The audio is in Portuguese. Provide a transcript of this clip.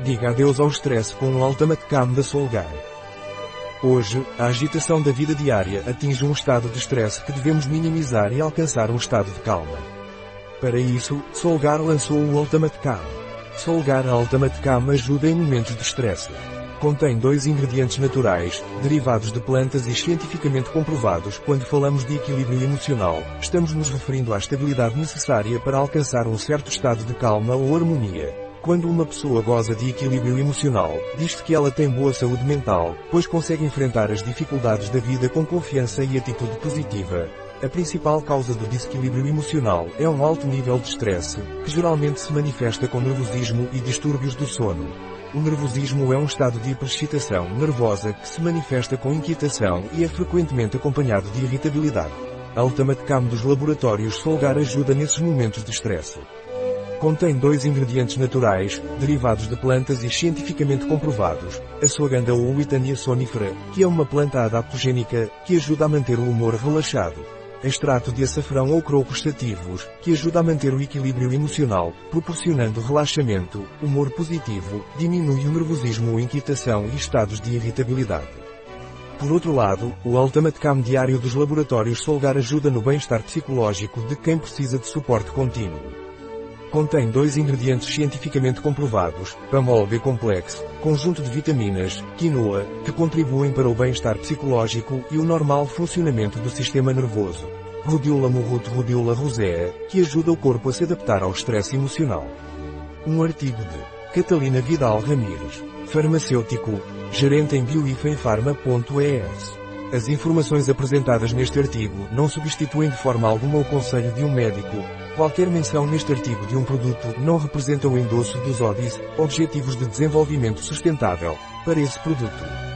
Diga adeus ao stress com o Ultimate Calm da Solgar. Hoje, a agitação da vida diária atinge um estado de stress que devemos minimizar e alcançar um estado de calma. Para isso, Solgar lançou o Ultimate Calm. Solgar Ultimate Calm ajuda em momentos de stress. Contém dois ingredientes naturais, derivados de plantas e cientificamente comprovados. Quando falamos de equilíbrio emocional, estamos nos referindo à estabilidade necessária para alcançar um certo estado de calma ou harmonia. Quando uma pessoa goza de equilíbrio emocional, diz-se que ela tem boa saúde mental, pois consegue enfrentar as dificuldades da vida com confiança e atitude positiva. A principal causa do desequilíbrio emocional é um alto nível de estresse, que geralmente se manifesta com nervosismo e distúrbios do sono. O nervosismo é um estado de hiperexcitação nervosa que se manifesta com inquietação e é frequentemente acompanhado de irritabilidade. A Ultimate Cam dos laboratórios Solgar ajuda nesses momentos de estresse. Contém dois ingredientes naturais, derivados de plantas e cientificamente comprovados, a suaganda ou Witania sonifera, que é uma planta adaptogênica, que ajuda a manter o humor relaxado. Extrato de açafrão ou crocos sativos, que ajuda a manter o equilíbrio emocional, proporcionando relaxamento, humor positivo, diminui o nervosismo ou inquietação e estados de irritabilidade. Por outro lado, o Ultimate Cam diário dos laboratórios Solgar ajuda no bem-estar psicológico de quem precisa de suporte contínuo. Contém dois ingredientes cientificamente comprovados, Pamol B complexo, conjunto de vitaminas, quinoa, que contribuem para o bem-estar psicológico e o normal funcionamento do sistema nervoso. Rhodiola morruto Rhodiola rosea, que ajuda o corpo a se adaptar ao estresse emocional. Um artigo de Catalina Vidal Ramírez, farmacêutico, gerente em bioifenfarma.es. As informações apresentadas neste artigo não substituem de forma alguma o conselho de um médico. Qualquer menção neste artigo de um produto não representa o endosso dos ODIs, Objetivos de Desenvolvimento Sustentável, para esse produto.